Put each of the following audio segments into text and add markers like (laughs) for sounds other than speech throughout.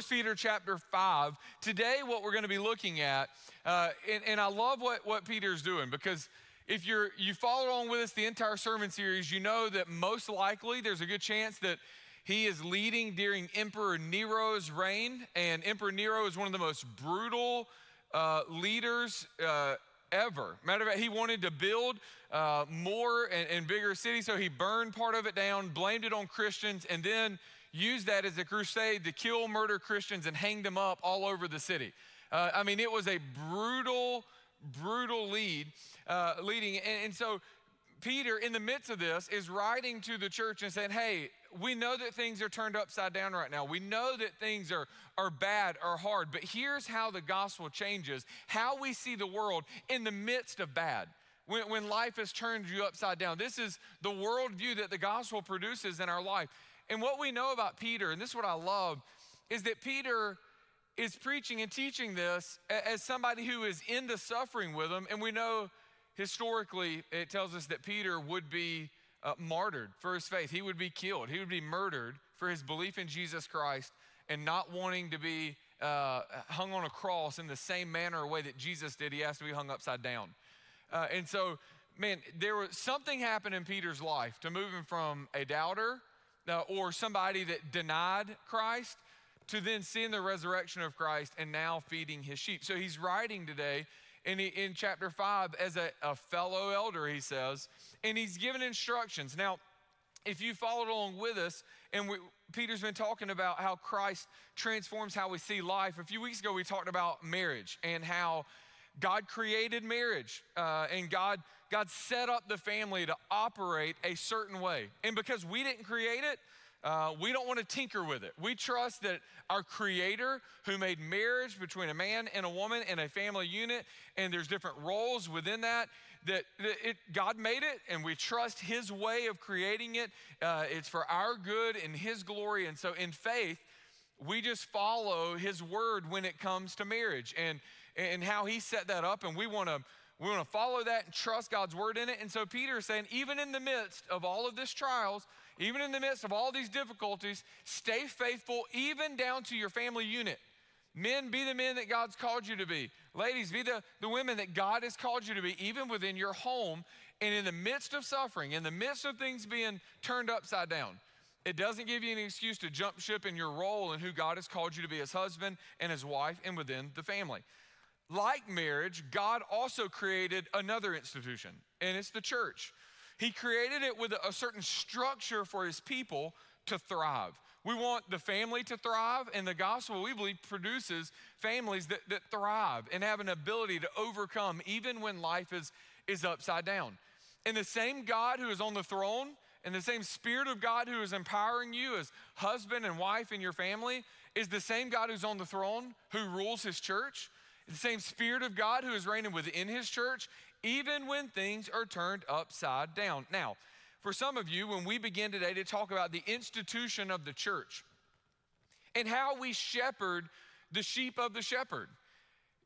1 Peter chapter 5. Today, what we're going to be looking at, uh, and, and I love what, what Peter's doing because if you're you follow along with us the entire sermon series, you know that most likely there's a good chance that he is leading during Emperor Nero's reign, and Emperor Nero is one of the most brutal uh, leaders uh, ever. Matter of fact, he wanted to build uh, more and, and, bigger cities, so he burned part of it down, blamed it on Christians, and then used that as a crusade to kill, murder Christians, and hang them up all over the city. Uh, I mean, it was a brutal, brutal lead, uh, leading, and, and so Peter, in the midst of this, is writing to the church and saying, Hey, we know that things are turned upside down right now. We know that things are, are bad or hard, but here's how the gospel changes how we see the world in the midst of bad. When, when life has turned you upside down. This is the worldview that the gospel produces in our life. And what we know about Peter, and this is what I love, is that Peter is preaching and teaching this as somebody who is into suffering with them. And we know historically, it tells us that Peter would be uh, martyred for his faith. He would be killed. He would be murdered for his belief in Jesus Christ and not wanting to be uh, hung on a cross in the same manner or way that Jesus did. He has to be hung upside down. Uh, and so, man, there was something happened in Peter's life to move him from a doubter uh, or somebody that denied Christ to then seeing the resurrection of Christ and now feeding his sheep. So he's writing today in, in chapter 5 as a, a fellow elder, he says, and he's given instructions. Now, if you followed along with us, and we, Peter's been talking about how Christ transforms how we see life. A few weeks ago, we talked about marriage and how God created marriage, uh, and God God set up the family to operate a certain way. And because we didn't create it, uh, we don't want to tinker with it. We trust that our Creator, who made marriage between a man and a woman in a family unit, and there's different roles within that, that it, God made it, and we trust His way of creating it. Uh, it's for our good and His glory. And so, in faith, we just follow His word when it comes to marriage and, and how He set that up, and we want to we want to follow that and trust God's word in it. And so Peter is saying, even in the midst of all of this trials, even in the midst of all these difficulties, stay faithful, even down to your family unit. Men, be the men that God's called you to be. Ladies, be the, the women that God has called you to be, even within your home and in the midst of suffering, in the midst of things being turned upside down. It doesn't give you any excuse to jump ship in your role and who God has called you to be as husband and as wife and within the family. Like marriage, God also created another institution, and it's the church. He created it with a certain structure for his people to thrive. We want the family to thrive, and the gospel, we believe, produces families that, that thrive and have an ability to overcome even when life is, is upside down. And the same God who is on the throne and the same Spirit of God who is empowering you as husband and wife in your family is the same God who's on the throne who rules his church the same Spirit of God who is reigning within His church, even when things are turned upside down. Now, for some of you, when we begin today to talk about the institution of the church and how we shepherd the sheep of the shepherd,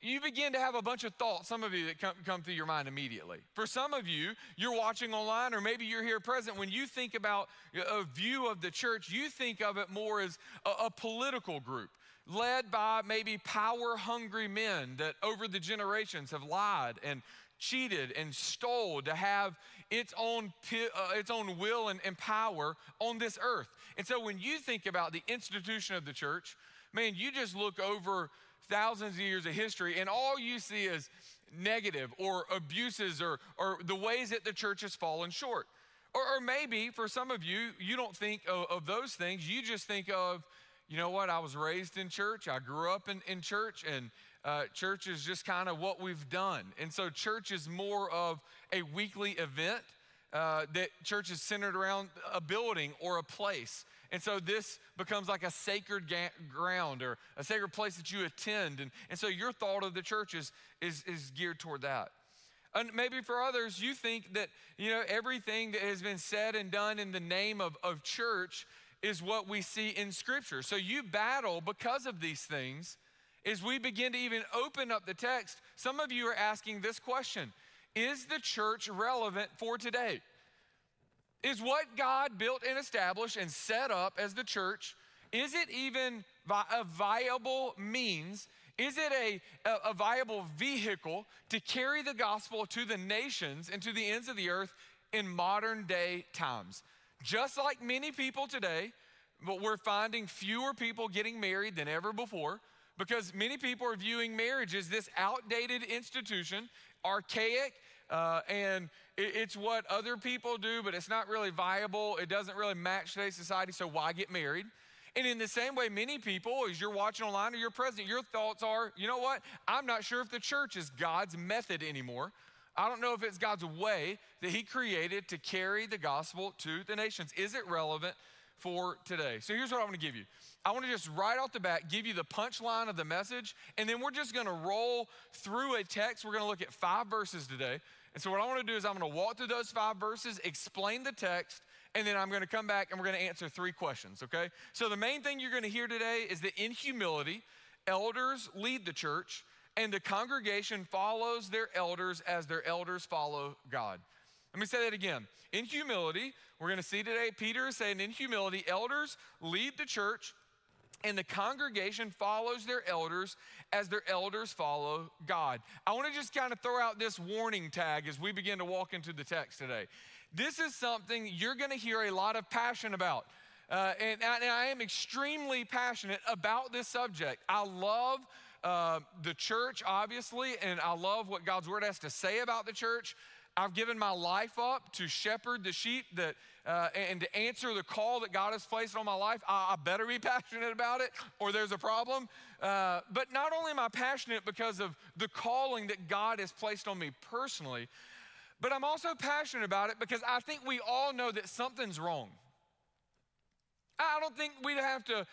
you begin to have a bunch of thoughts, some of you that come, come through your mind immediately. For some of you, you're watching online or maybe you're here present. When you think about a view of the church, you think of it more as a, a political group led by maybe power hungry men that over the generations have lied and cheated and stole to have its own, uh, its own will and, and power on this earth. And so when you think about the institution of the church, man, you just look over thousands of years of history and all you see is negative or abuses or, or the ways that the church has fallen short. Or, or maybe for some of you, you don't think of, of those things, you just think of you know what? I was raised in church. I grew up in, in church, and uh, church is just kind of what we've done. And so, church is more of a weekly event. Uh, that church is centered around a building or a place. And so this becomes like a sacred ga- ground or a sacred place that you attend. And, and so your thought of the church is, is, is geared toward that. And maybe for others, you think that, you know, everything that has been said and done in the name of, of church is what we see in Scripture. So you battle because of these things. As we begin to even open up the text, some of you are asking this question Is the church relevant for today? Is what God built and established and set up as the church, is it even a viable means? Is it a, a, a viable vehicle to carry the gospel to the nations and to the ends of the earth in modern day times? Just like many people today, but we're finding fewer people getting married than ever before because many people are viewing marriage as this outdated institution, archaic, uh, and it, it's what other people do, but it's not really viable. It doesn't really match today's society, so why get married? And in the same way, many people, as you're watching online or you're present, your thoughts are, you know what? I'm not sure if the church is God's method anymore. I don't know if it's God's way that He created to carry the gospel to the nations. Is it relevant for today? So here's what I'm gonna give you. I wanna just right off the bat give you the punchline of the message, and then we're just gonna roll through a text. We're gonna look at five verses today. And so what I wanna do is I'm gonna walk through those five verses, explain the text, and then I'm gonna come back and we're gonna answer three questions, okay? So the main thing you're gonna hear today is that in humility, elders lead the church, and the congregation follows their elders as their elders follow God. Let me say that again. In humility, we're gonna see today, Peter is saying, in humility, elders lead the church, and the congregation follows their elders as their elders follow God. I want to just kind of throw out this warning tag as we begin to walk into the text today. This is something you're going to hear a lot of passion about. Uh, and, and, I am extremely passionate about this subject. I love uh, the church, obviously, and I love what God's word has to say about the church. I've given my life up to shepherd the sheep that, uh, and to answer the call that God has placed on my life. I, I better be (laughs) passionate about it or there's a problem. Uh, but not only am I passionate because of the calling that God has placed on me personally, but I'm also passionate about it because I think we all know that something's wrong. I don't think we'd have to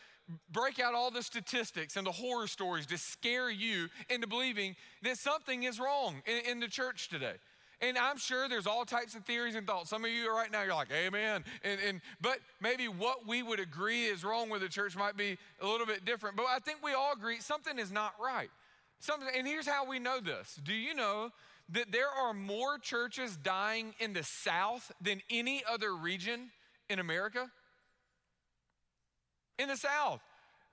break out all the statistics and the horror stories to scare you into believing that something is wrong in, in, the church today. And I'm sure there's all types of theories and thoughts. Some of you right now, you're like, amen. And, and, but maybe what we would agree is wrong with the church might be a little bit different. But I think we all agree something is not right. Something, and here's how we know this. Do you know that there are more churches dying in the South than any other region in America? In the South.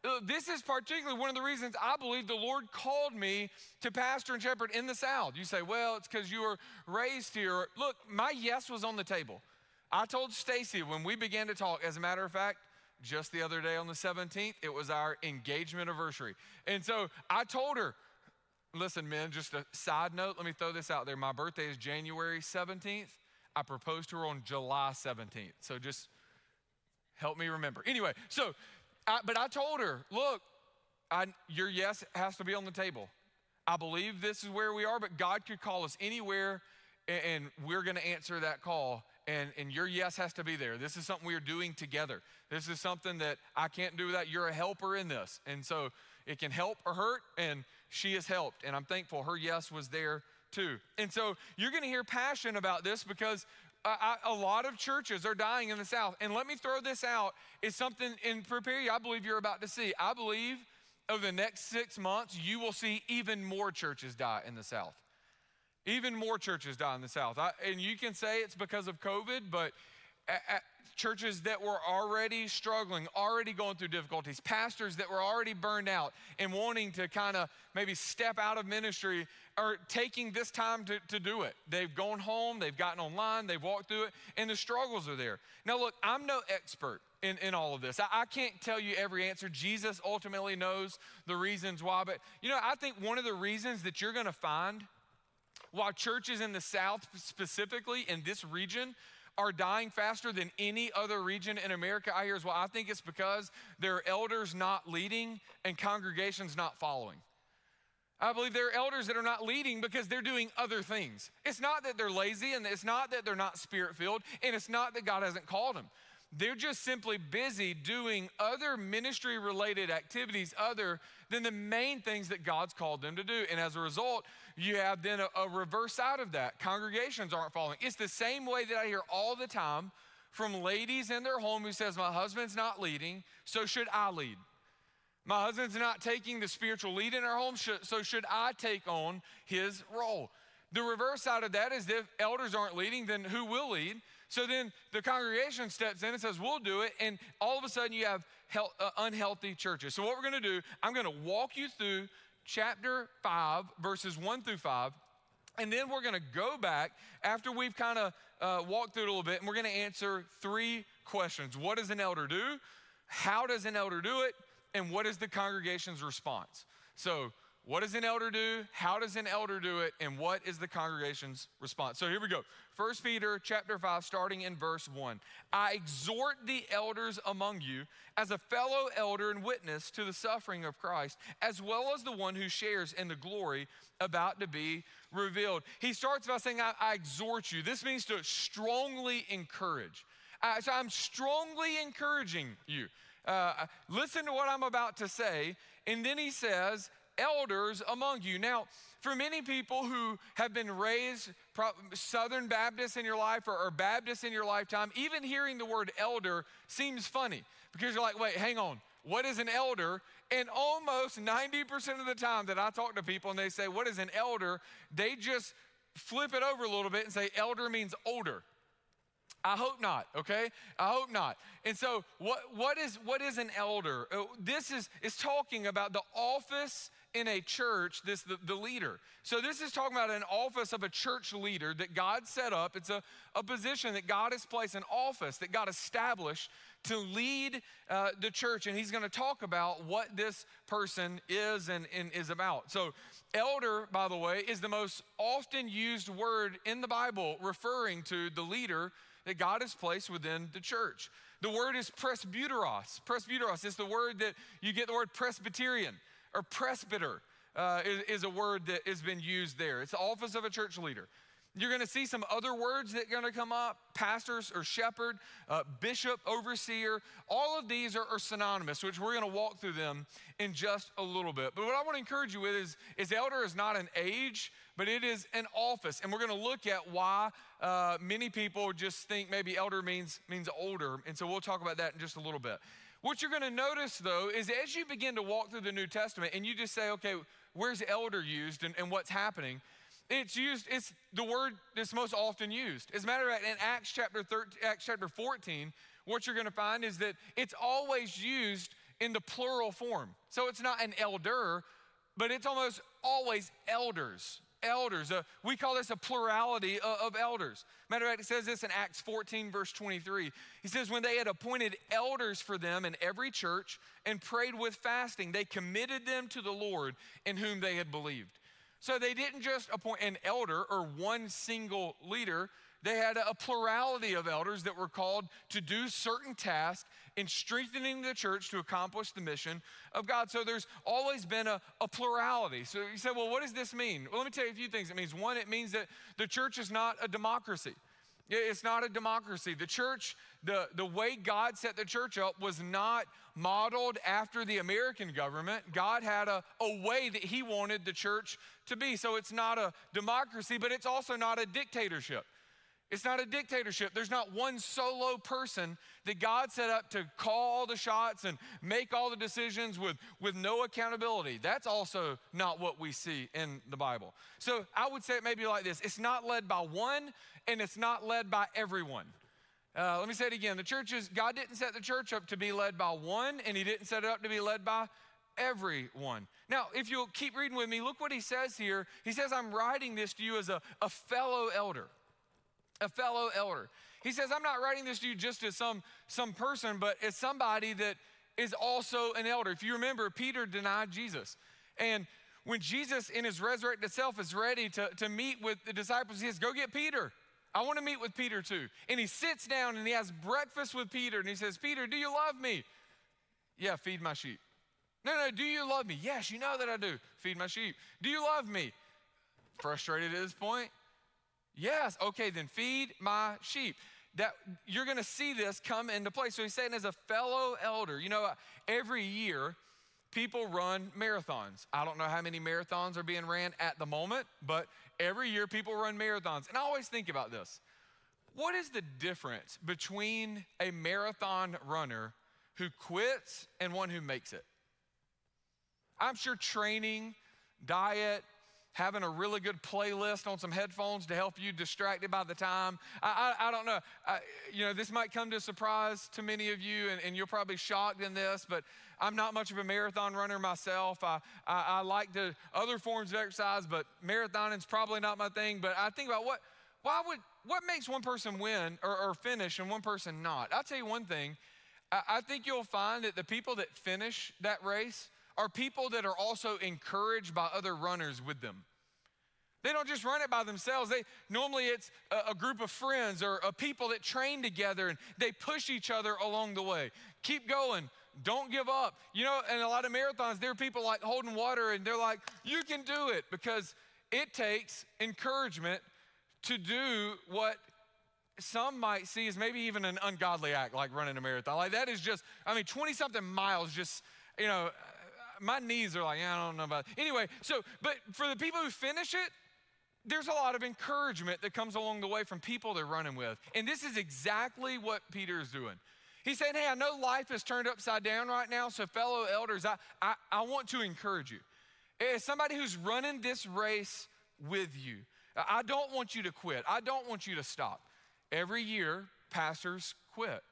Uh, this is particularly one of the reasons I believe the Lord called me to pastor and shepherd in the South. You say, well, it's because you were raised here. Look, my yes was on the table. I told Stacy when we began to talk, as a matter of fact, just the other day on the 17th, it was our engagement anniversary. And so I told her, Listen, men, just a side note, let me throw this out there. My birthday is January 17th. I proposed to her on July 17th. So just help me remember. Anyway, so, I, but I told her, look, I, your yes has to be on the table. I believe this is where we are, but God could call us anywhere and, and we're going to answer that call. And, and your yes has to be there. This is something we are doing together. This is something that I can't do without. You're a helper in this. And so it can help or hurt. And she has helped. And I'm thankful her yes was there too. And so you're going to hear passion about this because A lot of churches are dying in the South. And let me throw this out. It's something in prepare you, I believe you're about to see. I believe over the next six months, you will see even more churches die in the South. Even more churches die in the South. I, and you can say it's because of COVID, but at, churches that were already struggling, already going through difficulties, pastors that were already burned out and wanting to kind of maybe step out of ministry are taking this time to, to do it. They've gone home, they've gotten online, they've walked through it, and the struggles are there. Now, look, I'm no expert in, in all of this. I, I can't tell you every answer. Jesus ultimately knows the reasons why. But, you know, I think one of the reasons that you're going to find why churches in the South, specifically in this region, are dying faster than any other region in America, I hear as well. I think it's because there are elders not leading and congregations not following. I believe there are elders that are not leading because they're doing other things. It's not that they're lazy and it's not that they're not spirit filled and it's not that God hasn't called them. They're just simply busy doing other ministry related activities other than the main things that God's called them to do. And as a result, you have then a, a reverse side of that. Congregations aren't following. It's the same way that I hear all the time from ladies in their home who says, My husband's not leading, so should I lead? My husband's not taking the spiritual lead in our home, so should I take on his role? The reverse side of that is if elders aren't leading, then who will lead? So then the congregation steps in and says, We'll do it. And all of a sudden you have health, uh, unhealthy churches. So, what we're going to do, I'm going to walk you through chapter 5, verses 1 through 5. And then we're going to go back after we've kind of uh, walked through it a little bit, and we're going to answer three questions What does an elder do? How does an elder do it? And what is the congregation's response? So, what does an elder do? How does an elder do it? And what is the congregation's response? So here we go. 1 Peter chapter 5, starting in verse 1. I exhort the elders among you as a fellow elder and witness to the suffering of Christ, as well as the one who shares in the glory about to be revealed. He starts by saying, I, I exhort you. This means to strongly encourage. Uh, so I'm strongly encouraging you. Uh, listen to what I'm about to say. And then he says, elders among you. Now, for many people who have been raised Southern Baptists in your life or, or Baptists in your lifetime, even hearing the word elder seems funny because you're like, wait, hang on. What is an elder? And almost 90% of the time that I talk to people and they say, What is an elder? They just flip it over a little bit and say, Elder means older. I hope not, okay? I hope not. And so what, what, is, what is an elder? Uh, this is, is talking about the office in a church, this the, the leader. So this is talking about an office of a church leader that God set up. It's a, a position that God has placed, an office that God established to lead uh, the church. And he's going to talk about what this person is and, and is about. So elder, by the way, is the most often used word in the Bible referring to the leader that God has placed within the church. The word is presbyteros. Presbyteros is the word that you get the word Presbyterian or presbyter uh, is, is a word that has been used there. It's the office of a church leader. You're going to see some other words that are going to come up pastors or shepherd, uh, bishop, overseer. All of these are, are synonymous, which we're going to walk through them in just a little bit. But what I want to encourage you with is, is elder is not an age, but it is an office. And we're going to look at why uh, many people just think maybe elder means, means older. And so we'll talk about that in just a little bit. What you're going to notice, though, is as you begin to walk through the New Testament and you just say, okay, where's elder used and, and what's happening? It's used, it's the word that's most often used. As a matter of fact, in Acts chapter 13, Acts chapter 14, what you're going to find is that it's always used in the plural form. So it's not an elder, but it's almost always elders elders. Uh, we call this a plurality of, of elders. Matter of fact, it says this in Acts 14, verse 23. He says, When they had appointed elders for them in every church and prayed with fasting, they committed them to the Lord in whom they had believed. So they didn't just appoint an elder or one single leader, they had a plurality of elders that were called to do certain tasks in strengthening the church to accomplish the mission of God. So there's always been a, a, plurality. So you say, well, what does this mean? Well, let me tell you a few things. It means one, it means that the church is not a democracy. It's not a democracy. The church, the, the way God set the church up was not modeled after the American government. God had a, a way that He wanted the church to be. So it's not a democracy, but it's also not a dictatorship. It's not a dictatorship. There's not one solo person that God set up to call all the shots and make all the decisions with, with no accountability. That's also not what we see in the Bible. So I would say it maybe like this it's not led by one, and it's not led by everyone. Uh, let me say it again. The church is, God didn't set the church up to be led by one, and He didn't set it up to be led by everyone. Now, if you'll keep reading with me, look what He says here. He says, I'm writing this to you as a, a fellow elder a fellow elder. He says, I'm not writing this to you just as some, some person, but as somebody that is also an elder. If you remember, Peter denied Jesus. And when Jesus, in his resurrected self, is ready to, to meet with the disciples, he says, Go get Peter. I want to meet with Peter too. And he sits down and he has breakfast with Peter and he says, Peter, do you love me? Yeah, feed my sheep. No, no, do you love me? Yes, you know that I do. Feed my sheep. Do you love me? Frustrated at this point. Yes, okay, then feed my sheep. That you're gonna see this come into play. So he's saying, as a fellow elder, you know, every year people run marathons. I don't know how many marathons are being ran at the moment, but every year people run marathons. And I always think about this. What is the difference between a marathon runner who quits and one who makes it? I'm sure training, diet, having a really good playlist on some headphones to help you distracted by the time. I, I, I don't know. I, you know, this might come to a surprise to many of you, and, and, you're probably shocked in this, but I'm not much of a marathon runner myself. I, I, I like the other forms of exercise, but marathoning is probably not my thing. But I think about what, why would, what makes one person win or, or finish and one person not? I'll tell you one thing. I, I think you'll find that the people that finish that race are people that are also encouraged by other runners with them. They don't just run it by themselves. They normally it's a, a, group of friends or a people that train together and they push each other along the way. Keep going. Don't give up. You know, in a lot of marathons, there are people like holding water and they're like, you can do it because it takes encouragement to do what some might see as maybe even an ungodly act, like running a marathon. Like that is just, I mean, 20 something miles, just, you know, my knees are like, I don't know about it. Anyway, so, but for the people who finish it, there's a lot of encouragement that comes along the way from people they're running with. And this is exactly what Peter is doing. He's saying, Hey, I know life is turned upside down right now, so fellow elders, I, I, I want to encourage you. As somebody who's running this race with you, I don't want you to quit. I don't want you to stop. Every year, pastors quit.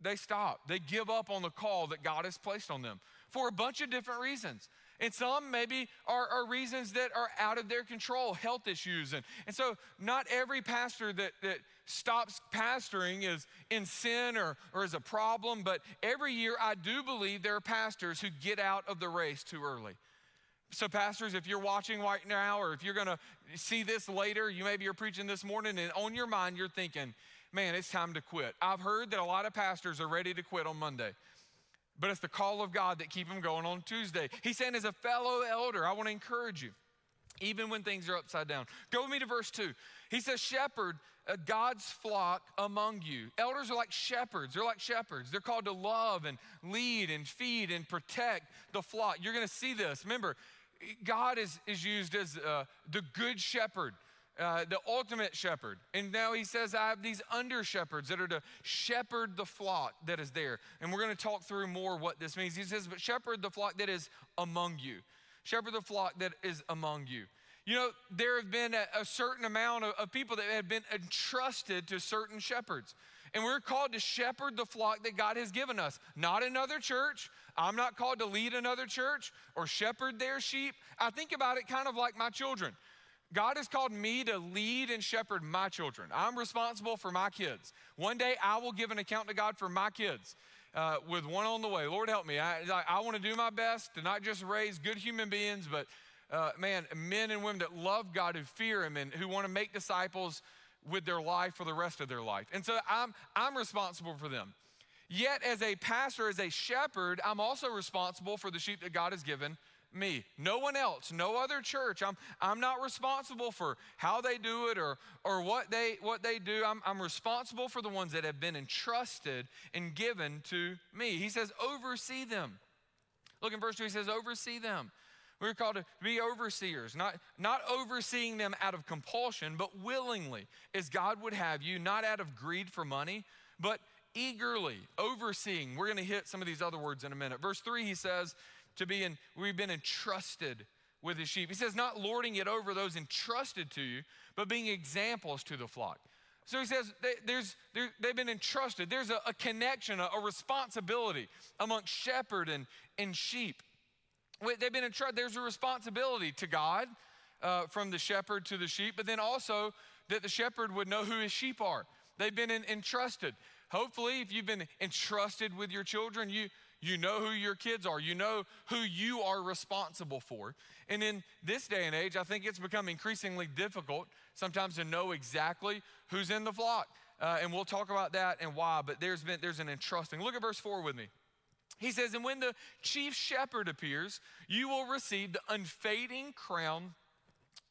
They stop. They give up on the call that God has placed on them for a bunch of different reasons. And some maybe are, are, reasons that are out of their control, health issues. And, and so, not every pastor that, that stops pastoring is in sin or, or is a problem, but every year I do believe there are pastors who get out of the race too early. So, pastors, if you're watching right now, or if you're gonna see this later, you maybe you're preaching this morning, and on your mind you're thinking, man, it's time to quit. I've heard that a lot of pastors are ready to quit on Monday. But it's the call of God that keep him going on Tuesday. He's saying, as a fellow elder, I want to encourage you, even when things are upside down. Go with me to verse 2. He says, Shepherd God's flock among you. Elders are like shepherds. They're like shepherds. They're called to love and lead and feed and protect the flock. You're going to see this. Remember, God is, is used as uh, the good shepherd. Uh, the ultimate shepherd. And now he says, I have these under shepherds that are to shepherd the flock that is there. And we're going to talk through more what this means. He says, But shepherd the flock that is among you. Shepherd the flock that is among you. You know, there have been a, a certain amount of, of people that have been entrusted to certain shepherds. And we're called to shepherd the flock that God has given us, not another church. I'm not called to lead another church or shepherd their sheep. I think about it kind of like my children. God has called me to lead and shepherd my children. I'm responsible for my kids. One day I will give an account to God for my kids. Uh, with one on the way. Lord, help me. I, I, I want to do my best to not just raise good human beings, but uh, man, men and women that love God, who fear Him, and who want to make disciples with their life for the rest of their life. And so I'm, I'm responsible for them. Yet, as a pastor, as a shepherd, I'm also responsible for the sheep that God has given me. No one else, no other church. I'm, I'm not responsible for how they do it or, or what, they, what they do. I'm, I'm responsible for the ones that have been entrusted and given to me. He says, oversee them. Look in verse 2, he says, oversee them. We're called to be overseers, not, not overseeing them out of compulsion, but willingly, as God would have you, not out of greed for money, but eagerly overseeing. We're going to hit some of these other words in a minute. Verse 3, he says, to be in, we've been entrusted with his sheep. He says, not lording it over those entrusted to you, but being examples to the flock. So he says they, there's, they've been entrusted. There's a, a connection, a, a, responsibility amongst shepherd and, and sheep. They've been entrusted. There's a responsibility to God uh, from the shepherd to the sheep, but then also that the shepherd would know who his sheep are. They've been in, entrusted. Hopefully, if you've been entrusted with your children, you, you know who your kids are. You know who you are responsible for. And in this day and age, I think it's become increasingly difficult sometimes to know exactly who's in the flock. Uh, and we'll talk about that and why, but there's been there's an entrusting. Look at verse 4 with me. He says, And when the chief shepherd appears, you will receive the unfading crown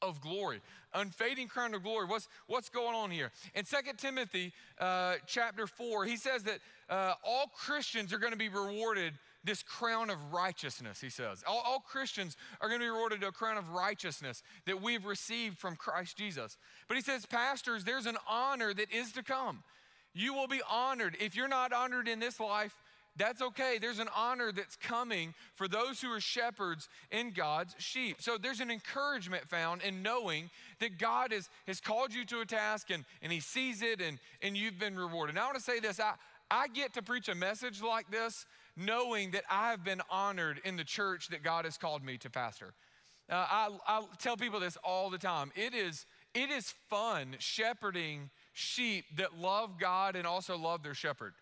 of glory. Unfading crown of glory. What's, what's going on here? In Second Timothy uh, chapter 4, he says that uh, all Christians are going to be rewarded this crown of righteousness, he says. All, all Christians are going to be rewarded a crown of righteousness that we've received from Christ Jesus. But he says, Pastors, there's an honor that is to come. You will be honored. If you're not honored in this life, that's okay. There's an honor that's coming for those who are shepherds in God's sheep. So there's an encouragement found in knowing that God is, has called you to a task and, and He sees it and, and you've been rewarded. Now, I want to say this I, I get to preach a message like this knowing that I have been honored in the church that God has called me to pastor. Uh, I, I tell people this all the time. It is, it is fun shepherding sheep that love God and also love their shepherd.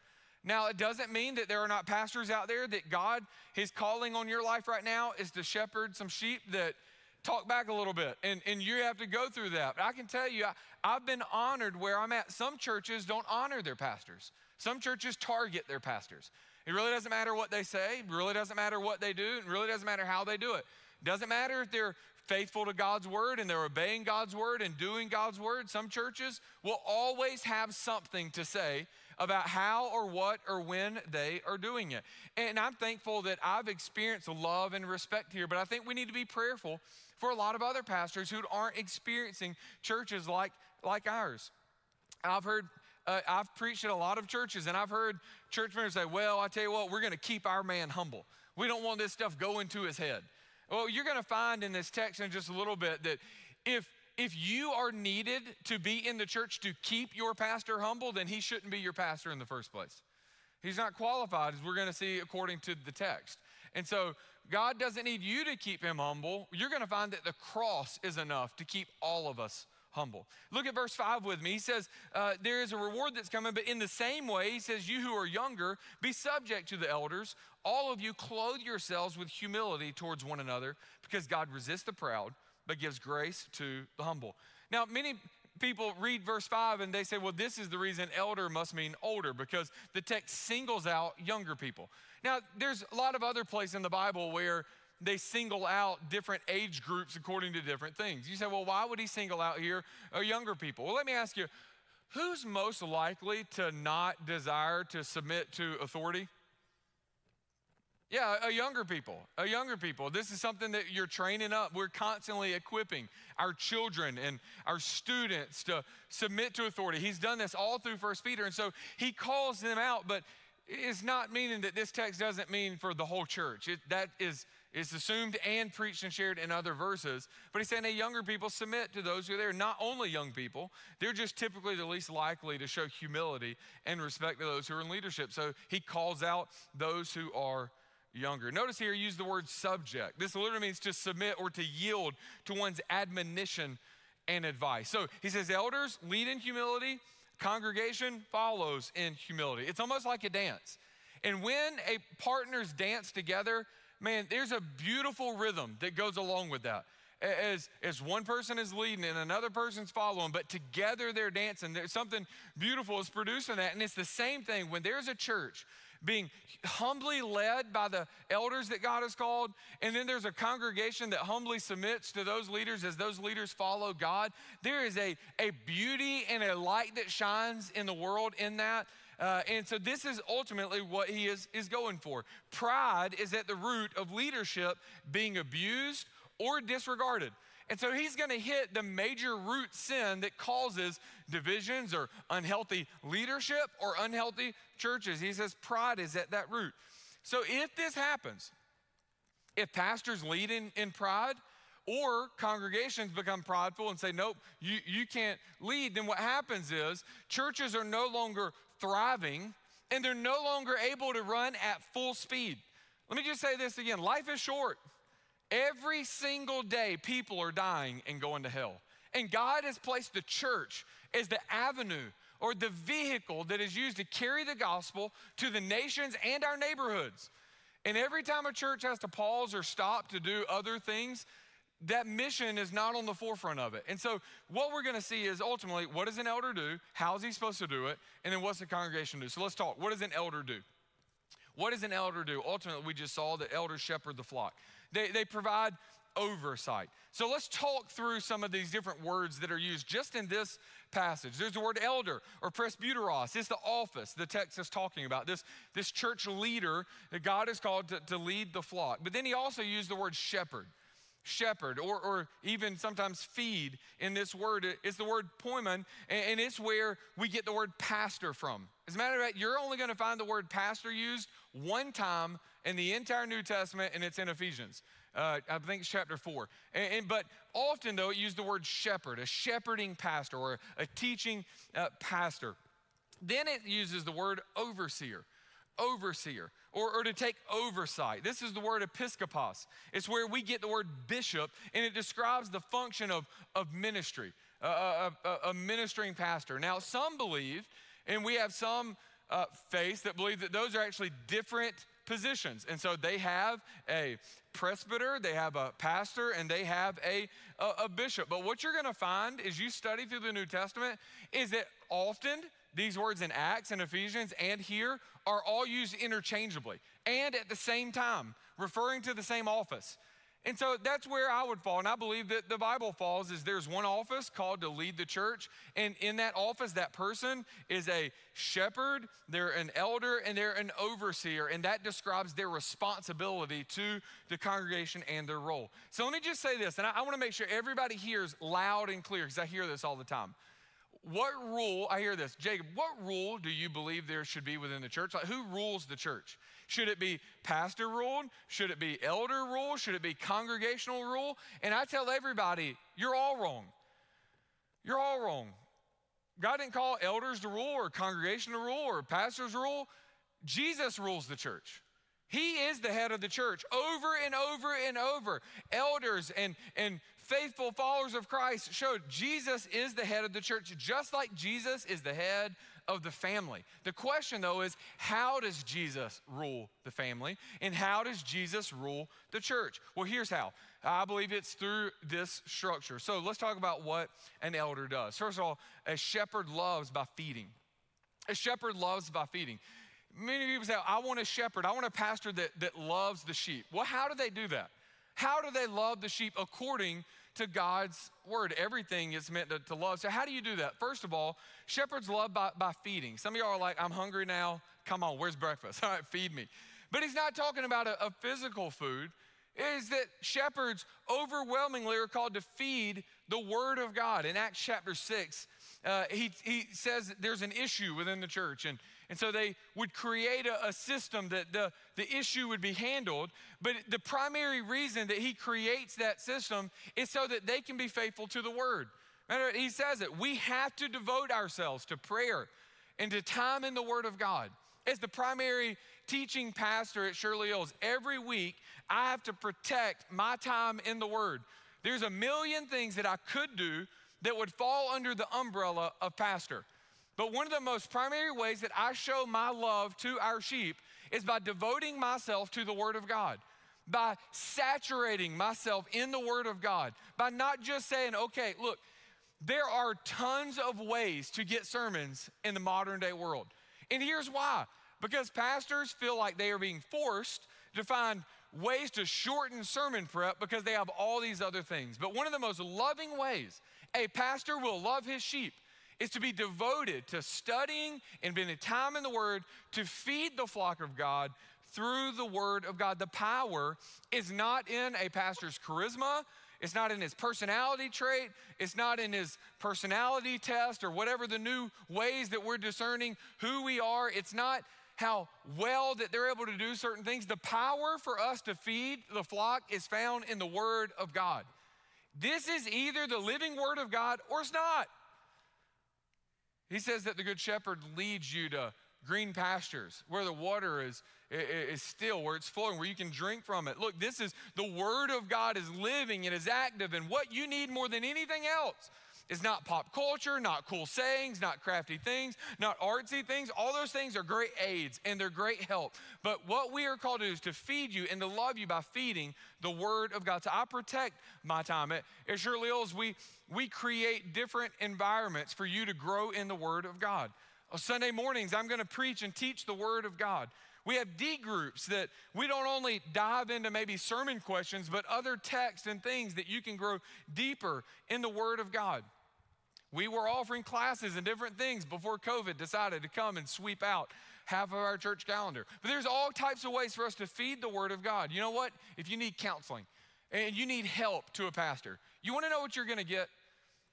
Now, it doesn't mean that there are not pastors out there that God, His calling on your life right now is to shepherd some sheep that talk back a little bit, and, and you have to go through that. But I can tell you, I, I've been honored where I'm at. Some churches don't honor their pastors, some churches target their pastors. It really doesn't matter what they say, it really doesn't matter what they do, it really doesn't matter how they do it. it Doesn't matter if they're faithful to God's word and they're obeying God's word and doing God's word. Some churches will always have something to say about how or what or when they are doing it. And I'm thankful that I've experienced love and respect here, but I think we need to be prayerful for a lot of other pastors who aren't experiencing churches like, like ours. I've heard uh, I've preached at a lot of churches, and I've heard church members say, Well, I tell you what, we're going to keep our man humble. We don't want this stuff going to his head. Well, you're going to find in this text in just a little bit that if if you are needed to be in the church to keep your pastor humble, then he shouldn't be your pastor in the first place. He's not qualified, as we're going to see according to the text. And so, God doesn't need you to keep him humble. You're going to find that the cross is enough to keep all of us humble. Look at verse 5 with me. He says, uh, There is a reward that's coming, but in the same way, he says, You who are younger, be subject to the elders. All of you clothe yourselves with humility towards one another, because God resists the proud, but gives grace to the humble. Now, many people read verse 5 and they say, Well, this is the reason elder must mean older, because the text singles out younger people. Now, there's a lot of other places in the Bible where they single out different age groups according to different things. You say, well, why would he single out here uh, younger people? Well, let me ask you, who's most likely to not desire to submit to authority? Yeah, a younger people, a younger people. This is something that you're training up. We're constantly equipping our children and our students to submit to authority. He's done this all through First Peter, and so he calls them out. But it's not meaning that this text doesn't mean for the whole church. It, that is is assumed and preached and shared in other verses. But he's saying, hey, younger people submit to those who are there. Not only young people, they're just typically the least likely to show humility and respect to those who are in leadership. So he calls out those who are younger. Notice here, he used the word subject. This literally means to submit or to yield to one's admonition and advice. So he says, elders lead in humility, congregation follows in humility. It's almost like a dance. And when a partners dance together, man, there's a beautiful rhythm that goes along with that. As, as one person is leading and another person's following, but together they're dancing. There's something beautiful is producing that. And it's the same thing when there's a church being humbly led by the elders that God has called, and then there's a congregation that humbly submits to those leaders as those leaders follow God. There is a, a beauty and a light that shines in the world in that uh, and so this is ultimately what he is, is going for. Pride is at the root of leadership being abused or disregarded. And so he's going to hit the major root sin that causes divisions or unhealthy leadership or unhealthy churches. He says pride is at that root. So if this happens, if pastors lead in, in pride, or congregations become prideful and say, nope, you, you can't lead, then what happens is churches are no longer thriving and they're no longer able to run at full speed. Let me just say this again life is short. Every single day, people are dying and going to hell. And God has placed the church as the avenue or the vehicle that is used to carry the gospel to the nations and our neighborhoods. And every time a church has to pause or stop to do other things, that mission is not on the forefront of it. And so, what we're gonna see is ultimately what does an elder do? How is he supposed to do it? And then, what's the congregation do? So, let's talk. What does an elder do? What does an elder do? Ultimately, we just saw that elders shepherd the flock, they, they provide oversight. So, let's talk through some of these different words that are used just in this passage. There's the word elder or presbyteros. It's the office the text is talking about, this, this church leader that God is called to, to lead the flock. But then he also used the word shepherd. Shepherd, or, or even sometimes feed in this word. It's the word poimen, and it's where we get the word pastor from. As a matter of fact, you're only going to find the word pastor used one time in the entire New Testament, and it's in Ephesians. Uh, I think it's chapter four. And, and, but often, though, it used the word shepherd, a shepherding pastor or a teaching uh, pastor. Then it uses the word overseer overseer or, or to take oversight. This is the word episkopos. It's where we get the word bishop, and it describes the function of, of ministry, a, a, a ministering pastor. Now, some believe, and we have some uh, faiths that believe that those are actually different positions. And so they have a presbyter, they have a pastor, and they have a, a, a bishop. But what you're going to find as you study through the New Testament is that often these words in Acts and Ephesians and here are all used interchangeably and at the same time, referring to the same office. And so that's where I would fall. And I believe that the Bible falls is there's one office called to lead the church. And in that office, that person is a shepherd, they're an elder, and they're an overseer. And that describes their responsibility to the congregation and their role. So let me just say this, and I, I want to make sure everybody hears loud and clear because I hear this all the time. What rule, I hear this, Jacob, what rule do you believe there should be within the church? Like, who rules the church? Should it be pastor rule? Should it be elder rule? Should it be congregational rule? And I tell everybody, you're all wrong. You're all wrong. God didn't call elders to rule or congregation to rule or pastors to rule. Jesus rules the church. He is the head of the church over and over and over. Elders and, and faithful followers of Christ showed Jesus is the head of the church, just like Jesus is the head of the family. The question, though, is how does Jesus rule the family and how does Jesus rule the church? Well, here's how. I believe it's through this structure. So let's talk about what an elder does. First of all, a shepherd loves by feeding. A shepherd loves by feeding. Many people say, I want a shepherd, I want a pastor that, that loves the sheep. Well, how do they do that? How do they love the sheep according to God's word. Everything is meant to, to, love. So, how do you do that? First of all, shepherds love by, by feeding. Some of y'all are like, I'm hungry now. Come on, where's breakfast? (laughs) All right, feed me. But he's not talking about a, a physical food. Is that shepherds overwhelmingly are called to feed the word of God. In Acts chapter 6, uh, he, he says there's an issue within the church, and and so they would create a, a, system that the, the issue would be handled. But the primary reason that he creates that system is so that they can be faithful to the word. He says it we have to devote ourselves to prayer and to time in the word of God. As the primary teaching pastor at Shirley Hills, every week I have to protect my time in the word. There's a million things that I could do that would fall under the umbrella of pastor. But one of the most primary ways that I show my love to our sheep is by devoting myself to the Word of God, by saturating myself in the Word of God, by not just saying, okay, look, there are tons of ways to get sermons in the modern day world. And here's why because pastors feel like they are being forced to find ways to shorten sermon prep because they have all these other things. But one of the most loving ways a pastor will love his sheep is to be devoted to studying and spending time in the Word to feed the flock of God through the Word of God. The power is not in a pastor's charisma. It's not in his personality trait. It's not in his personality test or whatever the new ways that we're discerning who we are. It's not how well that they're able to do certain things. The power for us to feed the flock is found in the Word of God. This is either the living Word of God or it's not. He says that the Good Shepherd leads you to green pastures where the water is, is still, where it's flowing, where you can drink from it. Look, this is the Word of God is living and is active, and what you need more than anything else is not pop culture, not cool sayings, not crafty things, not artsy things. All those things are great aids and they're great help. But what we are called to do is to feed you and to love you by feeding the Word of God. So I protect my time. At, at Shirley Hills, we, we create different environments for you to grow in the Word of God. On Sunday mornings, I'm going to preach and teach the Word of God. We have D groups that we don't only dive into maybe sermon questions, but other texts and things that you can grow deeper in the Word of God. We were offering classes and different things before COVID decided to come and sweep out half of our church calendar. But there's all types of ways for us to feed the Word of God. You know what? If you need counseling, and you need help to a pastor, you wanna know what you're gonna get?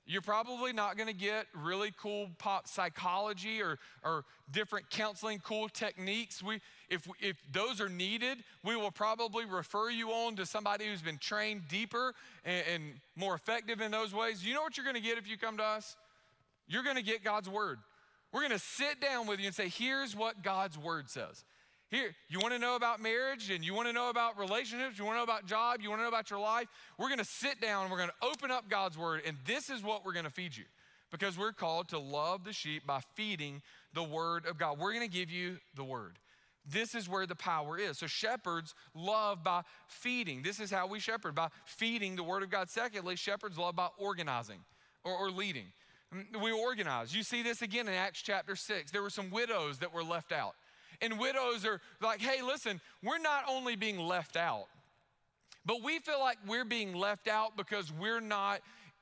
You're probably not gonna get really cool pop psychology or, or different counseling, cool techniques. We, if, if those are needed, we will probably refer you on to somebody who's been trained deeper and, and more effective in those ways. You know what you're gonna get if you come to us? You're gonna get God's word. We're gonna sit down with you and say, here's what God's word says. Here, you want to know about marriage and you want to know about relationships, you want to know about job, you want to know about your life. We're going to sit down and we're going to open up God's word, and this is what we're going to feed you because we're called to love the sheep by feeding the word of God. We're going to give you the word. This is where the power is. So, shepherds love by feeding. This is how we shepherd by feeding the word of God. Secondly, shepherds love by organizing or, or leading. We organize. You see this again in Acts chapter 6. There were some widows that were left out. And widows are like, hey, listen, we're not only being left out, but we feel like we're being left out because we're not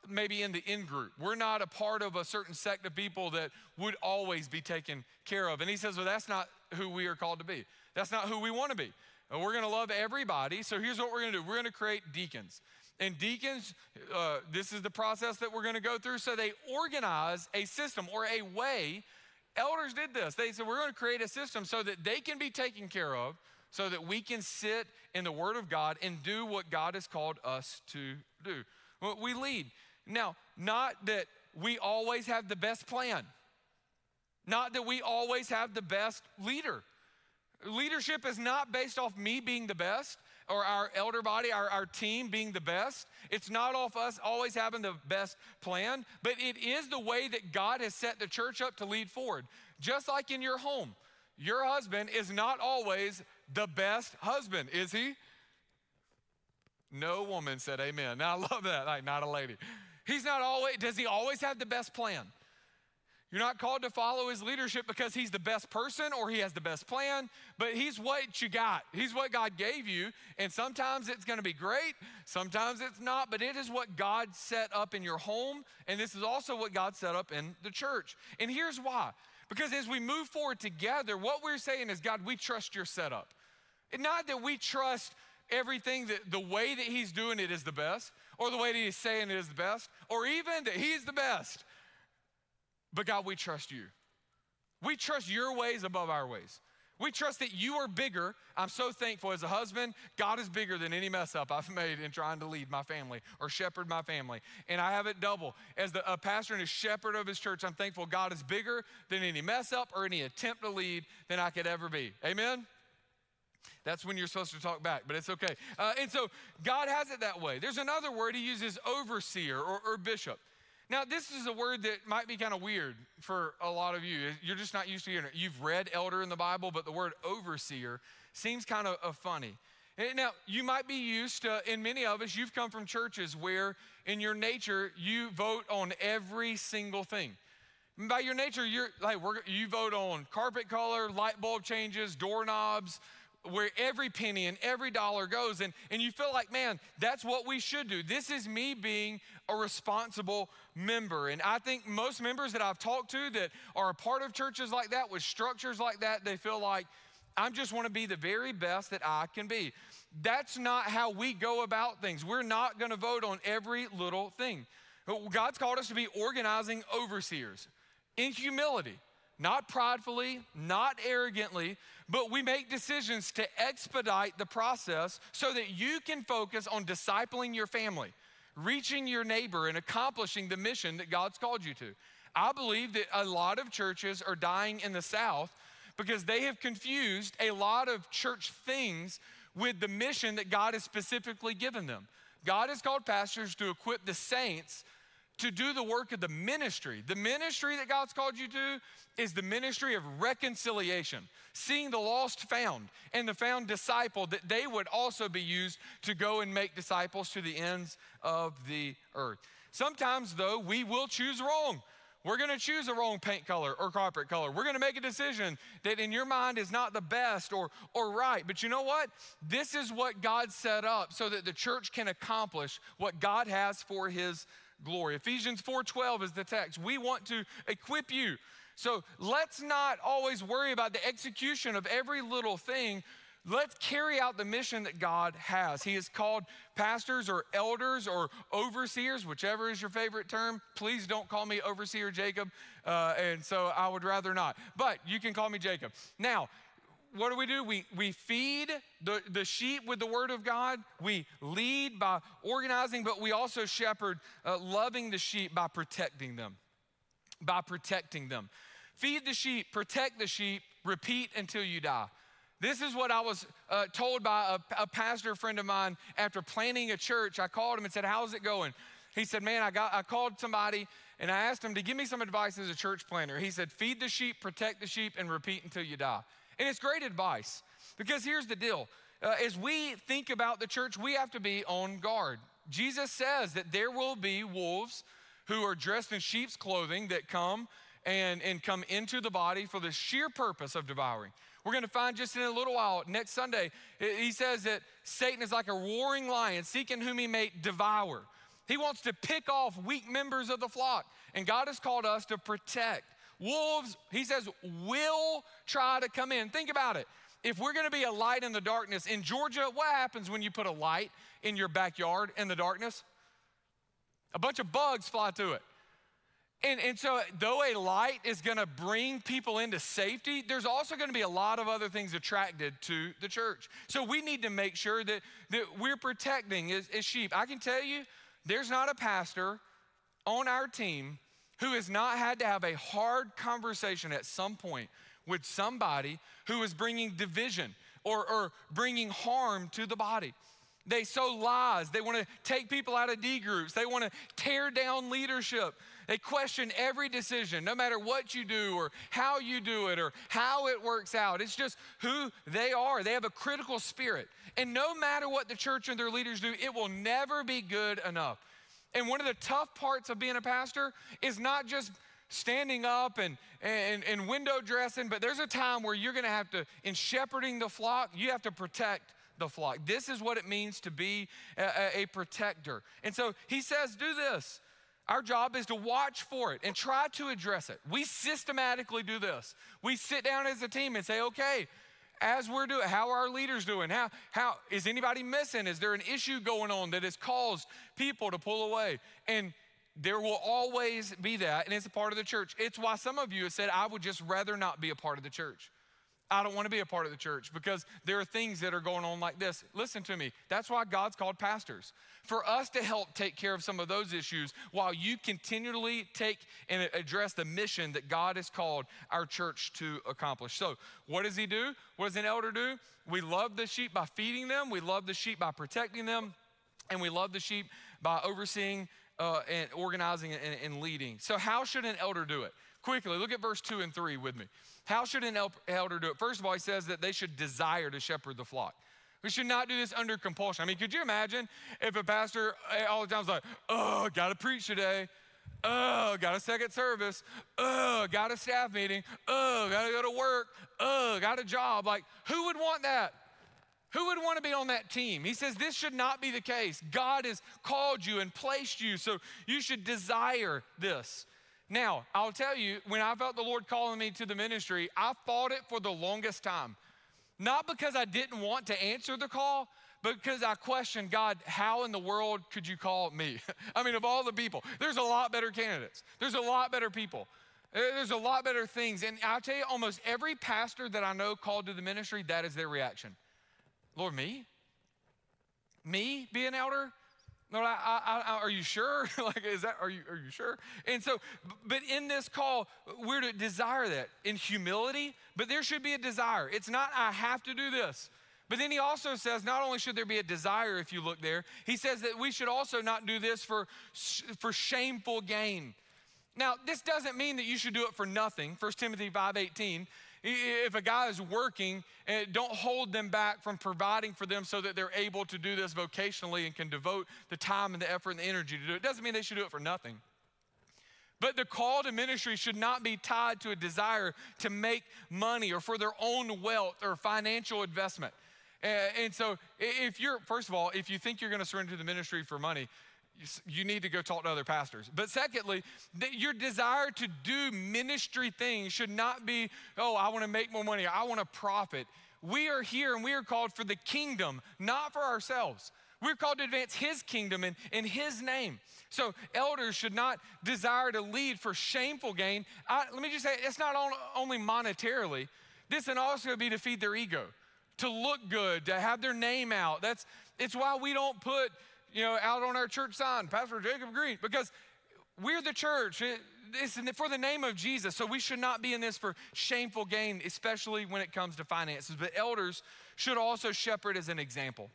maybe in the in group. We're not a part of a certain sect of people that would always be taken care of. And he says, well, that's not who we are called to be. That's not who we want to be. We're going to love everybody. So here's what we're going to do we're going to create deacons. And deacons, uh, this is the process that we're going to go through. So they organize a system or a way Elders did this. They said, We're going to create a system so that they can be taken care of, so that we can sit in the Word of God and do what God has called us to do. We lead. Now, not that we always have the best plan, not that we always have the best leader. Leadership is not based off me being the best or our elder body, our, our team being the best. It's not off us always having the best plan, but it is the way that God has set the church up to lead forward. Just like in your home, your husband is not always the best husband, is he? No woman said amen. Now I love that, like not a lady. He's not always, does he always have the best plan? You're not called to follow his leadership because he's the best person or he has the best plan, but he's what you got. He's what God gave you. And sometimes it's going to be great, sometimes it's not, but it is what God set up in your home. And this is also what God set up in the church. And here's why because as we move forward together, what we're saying is, God, we trust your setup. And not that we trust everything that the way that he's doing it is the best, or the way that he's saying it is the best, or even that he's the best. But God, we trust you. We trust your ways above our ways. We trust that you are bigger. I'm so thankful as a husband, God is bigger than any mess up I've (laughs) made in trying to lead my family or shepherd my family. And I have it double. As the, a pastor and a shepherd of his church, I'm thankful God is bigger than any mess up or any attempt to lead than I could ever be. Amen? That's when you're supposed to talk back, but it's okay. Uh, and so God has it that way. There's another word he uses overseer or, or bishop. Now, this is a word that might be kind of weird for a lot of you. You're just not used to hearing it. You've read elder in the Bible, but the word overseer seems kind of, uh, of funny. Eh, now, you might be used to, in many of us, you've come from churches where in your nature you vote on every single thing. By your nature, you're like you vote on carpet color, light bulb changes, doorknobs, where every penny and every dollar goes. And, and you feel like, man, that's what we should do. This is me being a responsible member. And I think most members that I've talked to that are a part of churches like that, with structures like that, they feel like, I just want to be the very best that I can be. That's not how we go about things. We're not going to vote on every little thing. God's called us to be organizing overseers in humility not pridefully, not arrogantly, but we make decisions to expedite the process so that you can focus on discipling your family, reaching your neighbor, and accomplishing the mission that God's called you to. I believe that a lot of churches are dying in the South because they have confused a lot of church things with the mission that God has specifically given them. God has called pastors to equip the saints to do the work of the ministry. The ministry that God's called you to is the ministry of reconciliation, seeing the lost found and the found disciple, that they would also be used to go and make disciples to the ends of the earth. Sometimes, though, we will choose wrong. We're gonna choose a wrong paint color or carpet color. We're gonna make a decision that in your mind is not the best or, or right. But you know what? This is what God set up so that the church can accomplish what God has for his glory. Ephesians 4:12 is the text. We want to equip you. So let's not always worry about the execution of every little thing. let's carry out the mission that God has. He has called pastors or elders or overseers, whichever is your favorite term. Please don't call me overseer Jacob, uh, and so I would rather not. But you can call me Jacob. Now, what do we do? We, we feed the, the sheep with the word of God. We lead by organizing, but we also shepherd, uh, loving the sheep by protecting them. By protecting them. Feed the sheep, protect the sheep, repeat until you die. This is what I was uh, told by a, a pastor friend of mine after planning a church. I called him and said, How's it going? He said, Man, I, got, I called somebody and I asked him to give me some advice as a church planter. He said, Feed the sheep, protect the sheep, and repeat until you die. And it's great advice because here's the deal uh, as we think about the church, we have to be on guard. Jesus says that there will be wolves who are dressed in sheep's clothing that come and, and come into the body for the sheer purpose of devouring. We're going to find just in a little while, next Sunday, he says that Satan is like a roaring lion seeking whom he may devour. He wants to pick off weak members of the flock, and God has called us to protect. Wolves, he says, will try to come in. Think about it. If we're to be a light in the darkness, in Georgia, what happens when you put a light in your backyard in the darkness? A bunch of bugs fly to it. And, and so, though a light is gonna bring people into safety, there's also gonna be a lot of other things attracted to the church. So, we need to make sure that, that we're protecting as, as sheep. I can tell you, there's not a pastor on our team who has not had to have a hard conversation at some point with somebody who is bringing division or, or bringing harm to the body. They sow lies. They want to take people out of D groups. They want to tear down leadership. They question every decision, no matter what you do or how you do it or how it works out. It's just who they are. They have a critical spirit. And no matter what the church and their leaders do, it will never be good enough. And one of the tough parts of being a pastor is not just standing up and, and, and window dressing, but there's a time where you're gonna have to, in shepherding the flock, you have to protect the flock. This is what it means to be a, a, protector. And so he says, do this. Our job is to watch for it and try to address it. We systematically do this. We sit down as a team and say, okay, as we're doing, how are our leaders doing? How, how is anybody missing? Is there an issue going on that has caused people to pull away? And there will always be that, and it's a part of the church. It's why some of you have said, I would just rather not be a part of the church. I don't want to be a part of the church because there are things that are going on like this. Listen to me. That's why God's called pastors. For us to help take care of some of those issues while you continually take and address the mission that God has called our church to accomplish. So, what does He do? What does an elder do? We love the sheep by feeding them, we love the sheep by protecting them, and we love the sheep by overseeing uh, and organizing and, and leading. So, how should an elder do it? Quickly, look at verse 2 and 3 with me. How should an elder do it? First of all, he says that they should desire to shepherd the flock. We should not do this under compulsion. I mean, could you imagine if a pastor eh, all the time was like, oh, gotta preach today. Oh, got a second service. Oh, got a staff meeting. Oh, gotta go to work. Oh, got a job. Like, who would want that? Who would want to be on that team? He says this should not be the case. God has called you and placed you, so you should desire this. Now, I'll tell you, when I felt the Lord calling me to the ministry, I fought it for the longest time. Not because I didn't want to answer the call, but because I questioned God, how in the world could you call me? (laughs) I mean, of all the people, there's a lot better candidates, there's a lot better people. There's a lot better things. And I'll tell you, almost every pastor that I know called to the ministry, that is their reaction. Lord, me? Me be an elder? Lord, I, I, I, are you sure? (laughs) like, is that, are you, are you sure? And so, but in this call, we're to desire that in humility, but there should be a desire. It's not, I have to do this. But then he also says, not only should there be a desire if you look there, he says that we should also not do this for, for shameful gain. Now, this doesn't mean that you should do it for nothing. 1 Timothy 5:18 if a guy is working, eh, don't hold them back from providing for them so that they're able to do this vocationally and can devote the time and the effort and the energy to do it. It doesn't mean they should do it for nothing. But the call to ministry should not be tied to a desire to make money or for their own wealth or financial investment. And so, if you're, first of all, if you think you're going to surrender to the ministry for money, you need to go talk to other pastors. But secondly, your desire to do ministry things should not be, oh, I want to make more money, I want to profit. we are here and we are called for the kingdom, not for ourselves. We're called to advance his kingdom in, in his name. So elders should not desire to lead for shameful gain. I, let me just say, it's not only monetarily. This can also be to feed their ego, to look good, to have their name out. That's it's why we don't put, you know, out on our church sign, Pastor Jacob Green, because we're the church. It's for the name of Jesus. So we should not be in this for shameful gain, especially when it comes to finances. But elders should also shepherd as an example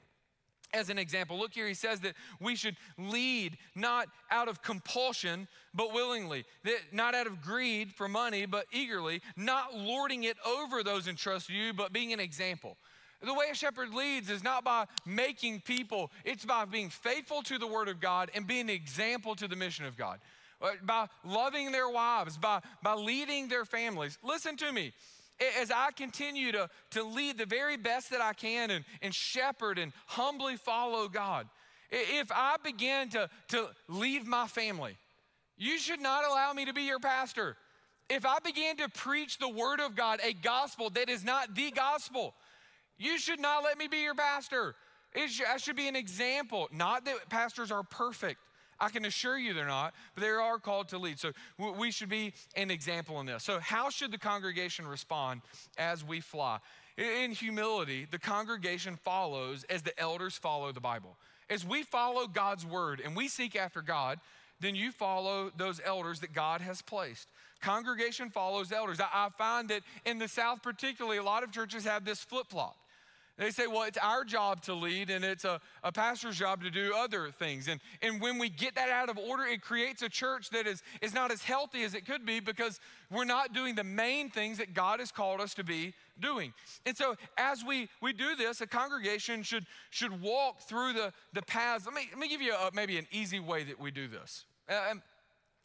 as an example. Look here, he says that we should lead not out of compulsion, but willingly. That not out of greed for money, but eagerly. Not lording it over those entrusted to you, but being an example. The way a shepherd leads is not by making people, it's by being faithful to the word of God and being an example to the mission of God. Uh, by loving their wives, by, by leading their families. Listen to me as I continue to, to lead the very best that I can and, and shepherd and humbly follow God, if I begin to, to leave my family, you should not allow me to be your pastor. If I begin to preach the word of God, a gospel that is not the gospel, you should not let me be your pastor. Should, I should be an example. Not that pastors are perfect, I can assure you they're not, but they are called to lead. So we should be an example in this. So, how should the congregation respond as we fly? In humility, the congregation follows as the elders follow the Bible. As we follow God's word and we seek after God, then you follow those elders that God has placed. Congregation follows elders. I, find that in the South, particularly, a lot of churches have this flip flop. They say, well, it's our job to lead and it's a, a pastor's job to do other things. And, and when we get that out of order, it creates a church that is, is not as healthy as it could be because we're not doing the main things that God has called us to be doing. And so as we, we do this, a congregation should, should walk through the, the paths. Let me, let me give you a, maybe an easy way that we do this. Uh,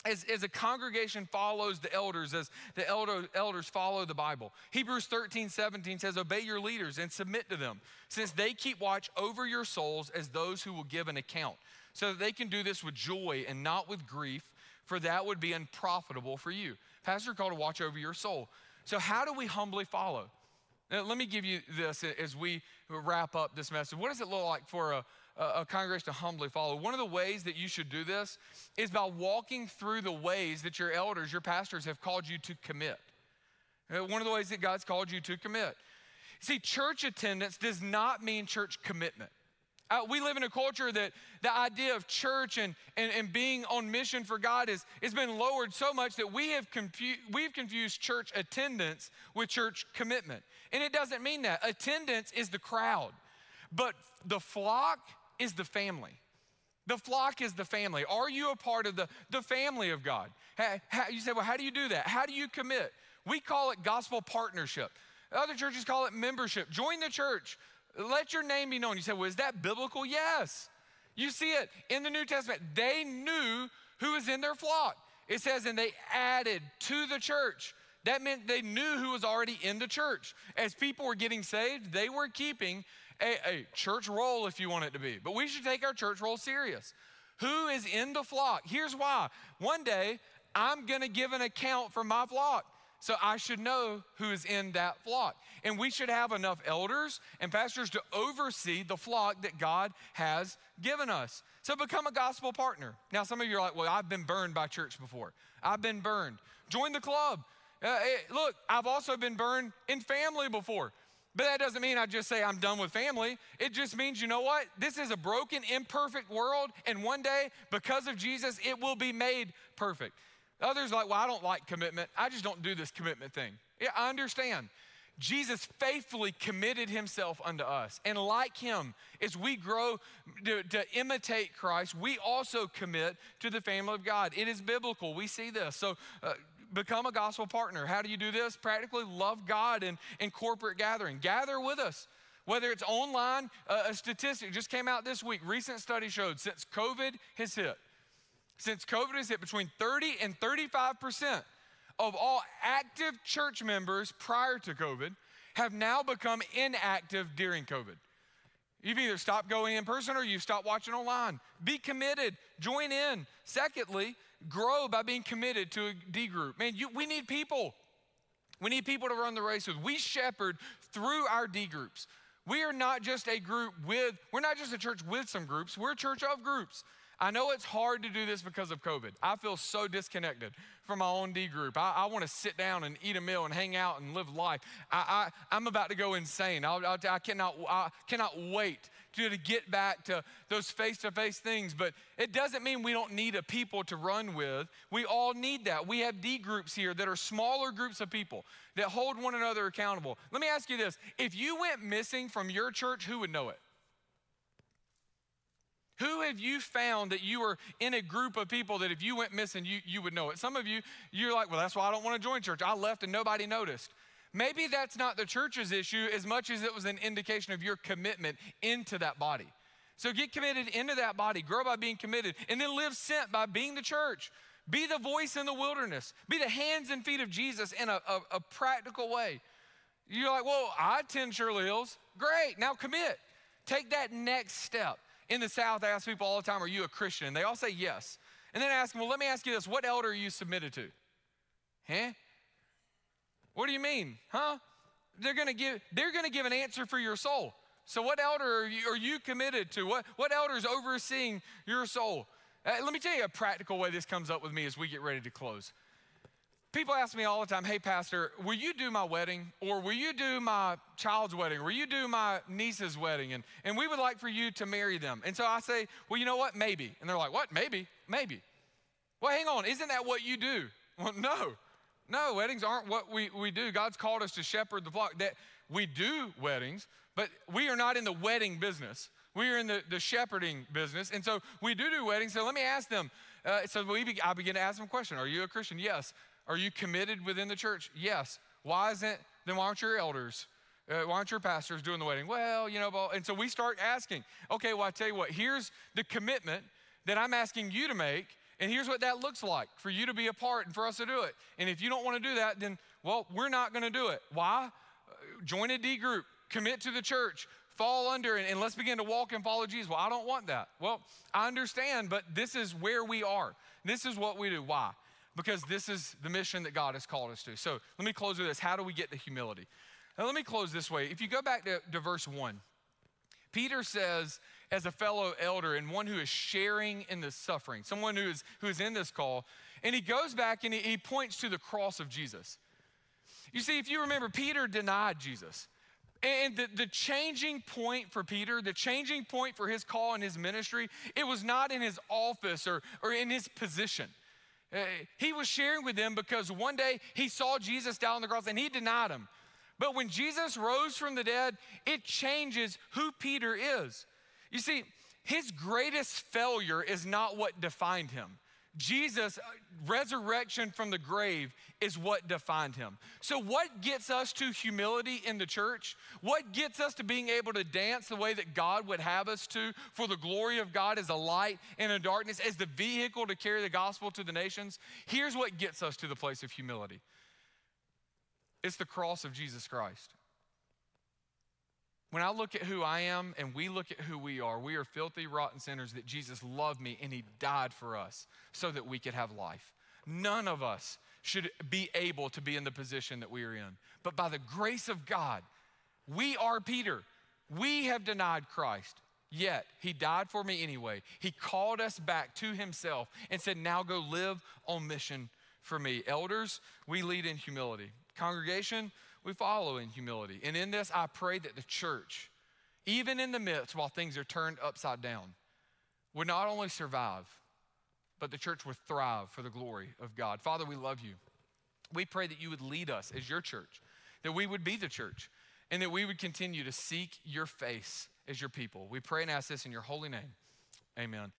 as, as a congregation follows the elders, as the elder, elders follow the Bible. Hebrews 13, 17 says, Obey your leaders and submit to them, since they keep watch over your souls as those who will give an account, so that they can do this with joy and not with grief, for that would be unprofitable for you. Pastor called to watch over your soul. So, how do we humbly follow? Now, let me give you this as we wrap up this message. What does it look like for a a congregation to humbly follow. One of the ways that you should do this is by walking through the ways that your elders, your pastors have called you to commit. Uh, one of the ways that God's called you to commit. See, church attendance does not mean church commitment. Uh, we live in a culture that the idea of church and, and, and being on mission for God is, has been lowered so much that we have confu- we've confused church attendance with church commitment. And it doesn't mean that. Attendance is the crowd, but the flock is the family. The flock is the family. Are you a part of the, the family of God? How, how, you say, well, how do you do that? How do you commit? We call it gospel partnership. Other churches call it membership. Join the church. Let your name be known. You say, well, is that biblical? Yes. You see it in the New Testament. They knew who was in their flock. It says, and they added to the church. That meant they knew who was already in the church. As people were getting saved, they were keeping a, a church roll if you want it to be, but we should take our church roll serious. Who is in the flock? Here's why. One day, I'm gonna give an account for my flock. So I should know who is in that flock. And we should have enough elders and pastors to oversee the flock that God has given us. So become a gospel partner. Now, some of you are like, well, I've been burned by church before. I've been burned. Join the club. Uh, look, I've also been burned in family before. But that doesn't mean I just say I'm done with family. It just means, you know what? This is a broken, imperfect world, and one day, because of Jesus, it will be made perfect. Others like, well, I don't like commitment. I just don't do this commitment thing. Yeah, I understand. Jesus faithfully committed himself unto us. And like him, as we grow to, to, imitate Christ, we also commit to the family of God. It is biblical. We see this. So uh, become a gospel partner. How do you do this? Practically love God in, in corporate gathering. Gather with us. Whether it's online, uh, a statistic just came out this week. Recent study showed since COVID has hit, since COVID has hit, between 30 and 35 percent of all active church members prior to COVID have now become inactive during COVID. You've either stopped going in person or you've stopped watching online. Be committed, join in. Secondly, grow by being committed to a D group. Man, you, we need people. We need people to run the race with. We shepherd through our D groups. We are not just a group with, we're not just a church with some groups, we're a church of groups. I know it's hard to do this because of COVID. I feel so disconnected from my own D group. I, I want to sit down and eat a meal and hang out and live life. I, I, am about to go insane. I'll, I'll, I, cannot, I cannot wait to, to get back to those face to face things. But it doesn't mean we don't need a people to run with. We all need that. We have D groups here that are smaller groups of people that hold one another accountable. Let me ask you this if you went missing from your church, who would know it? Who have you found that you were in a group of people that if you went missing, you, you would know it? Some of you, you're like, well, that's why I don't want to join church. I left and nobody noticed. Maybe that's not the church's issue as much as it was an indication of your commitment into that body. So get committed into that body, grow by being committed, and then live sent by being the church. Be the voice in the wilderness, be the hands and feet of Jesus in a, a, a practical way. You're like, well, I attend Shirley Hills. Great, now commit. Take that next step. In the South, I ask people all the time, Are you a Christian? And they all say yes. And then I ask them, Well, let me ask you this what elder are you submitted to? Huh? What do you mean? Huh? They're gonna give, they're gonna give an answer for your soul. So, what elder are you, are you committed to? What, what elder is overseeing your soul? Uh, let me tell you a practical way this comes up with me as we get ready to close. People ask me all the time, hey, Pastor, will you do my wedding? Or will you do my child's wedding? Will you do my niece's wedding? And, and we would like for you to marry them. And so I say, well, you know what? Maybe. And they're like, what? Maybe? Maybe. Well, hang on. Isn't that what you do? Well, no. No, weddings aren't what we, we do. God's called us to shepherd the flock. That we do weddings, but we are not in the wedding business. We are in the, the shepherding business. And so we do do weddings. So let me ask them. Uh, so we be, I begin to ask them a question. Are you a Christian? Yes. Are you committed within the church? Yes. Why isn't, then why aren't your elders, uh, why aren't your pastors doing the wedding? Well, you know, and so we start asking, okay, well, I tell you what, here's the commitment that I'm asking you to make, and here's what that looks like for you to be a part and for us to do it. And if you don't want to do that, then, well, we're not going to do it. Why? Uh, join a D group, commit to the church, fall under, and, and let's begin to walk and follow Jesus. Well, I don't want that. Well, I understand, but this is where we are. This is what we do. Why? because this is the mission that God has called us to. So let me close with this. How do we get the humility? Now, let me close this way. If you go back to, to verse 1, Peter says, as a fellow elder and one who is sharing in the suffering, someone who is, who is in this call, and he goes back and he, he points to the cross of Jesus. You see, if you remember, Peter denied Jesus. And the, the changing point for Peter, the changing point for his call and his ministry, it was not in his office or, or in his position. Uh, he was sharing with them because one day he saw Jesus down on the cross and he denied him. But when Jesus rose from the dead, it changes who Peter is. You see, his greatest failure is not what defined him. Jesus' resurrection from the grave is what defined him. So, what gets us to humility in the church? What gets us to being able to dance the way that God would have us to for the glory of God as a light in a darkness, as the vehicle to carry the gospel to the nations? Here's what gets us to the place of humility it's the cross of Jesus Christ. When I look at who I am and we look at who we are, we are filthy, rotten sinners that Jesus loved me and he died for us so that we could have life. None of us should be able to be in the position that we are in. But by the grace of God, we are Peter. We have denied Christ. Yet he died for me anyway. He called us back to himself and said, Now go live on mission for me. Elders, we lead in humility. Congregation, we follow in humility. And in this, I pray that the church, even in the midst while things are turned upside down, would not only survive, but the church would thrive for the glory of God. Father, we love you. We pray that you would lead us as your church, that we would be the church, and that we would continue to seek your face as your people. We pray and ask this in your holy name. Amen.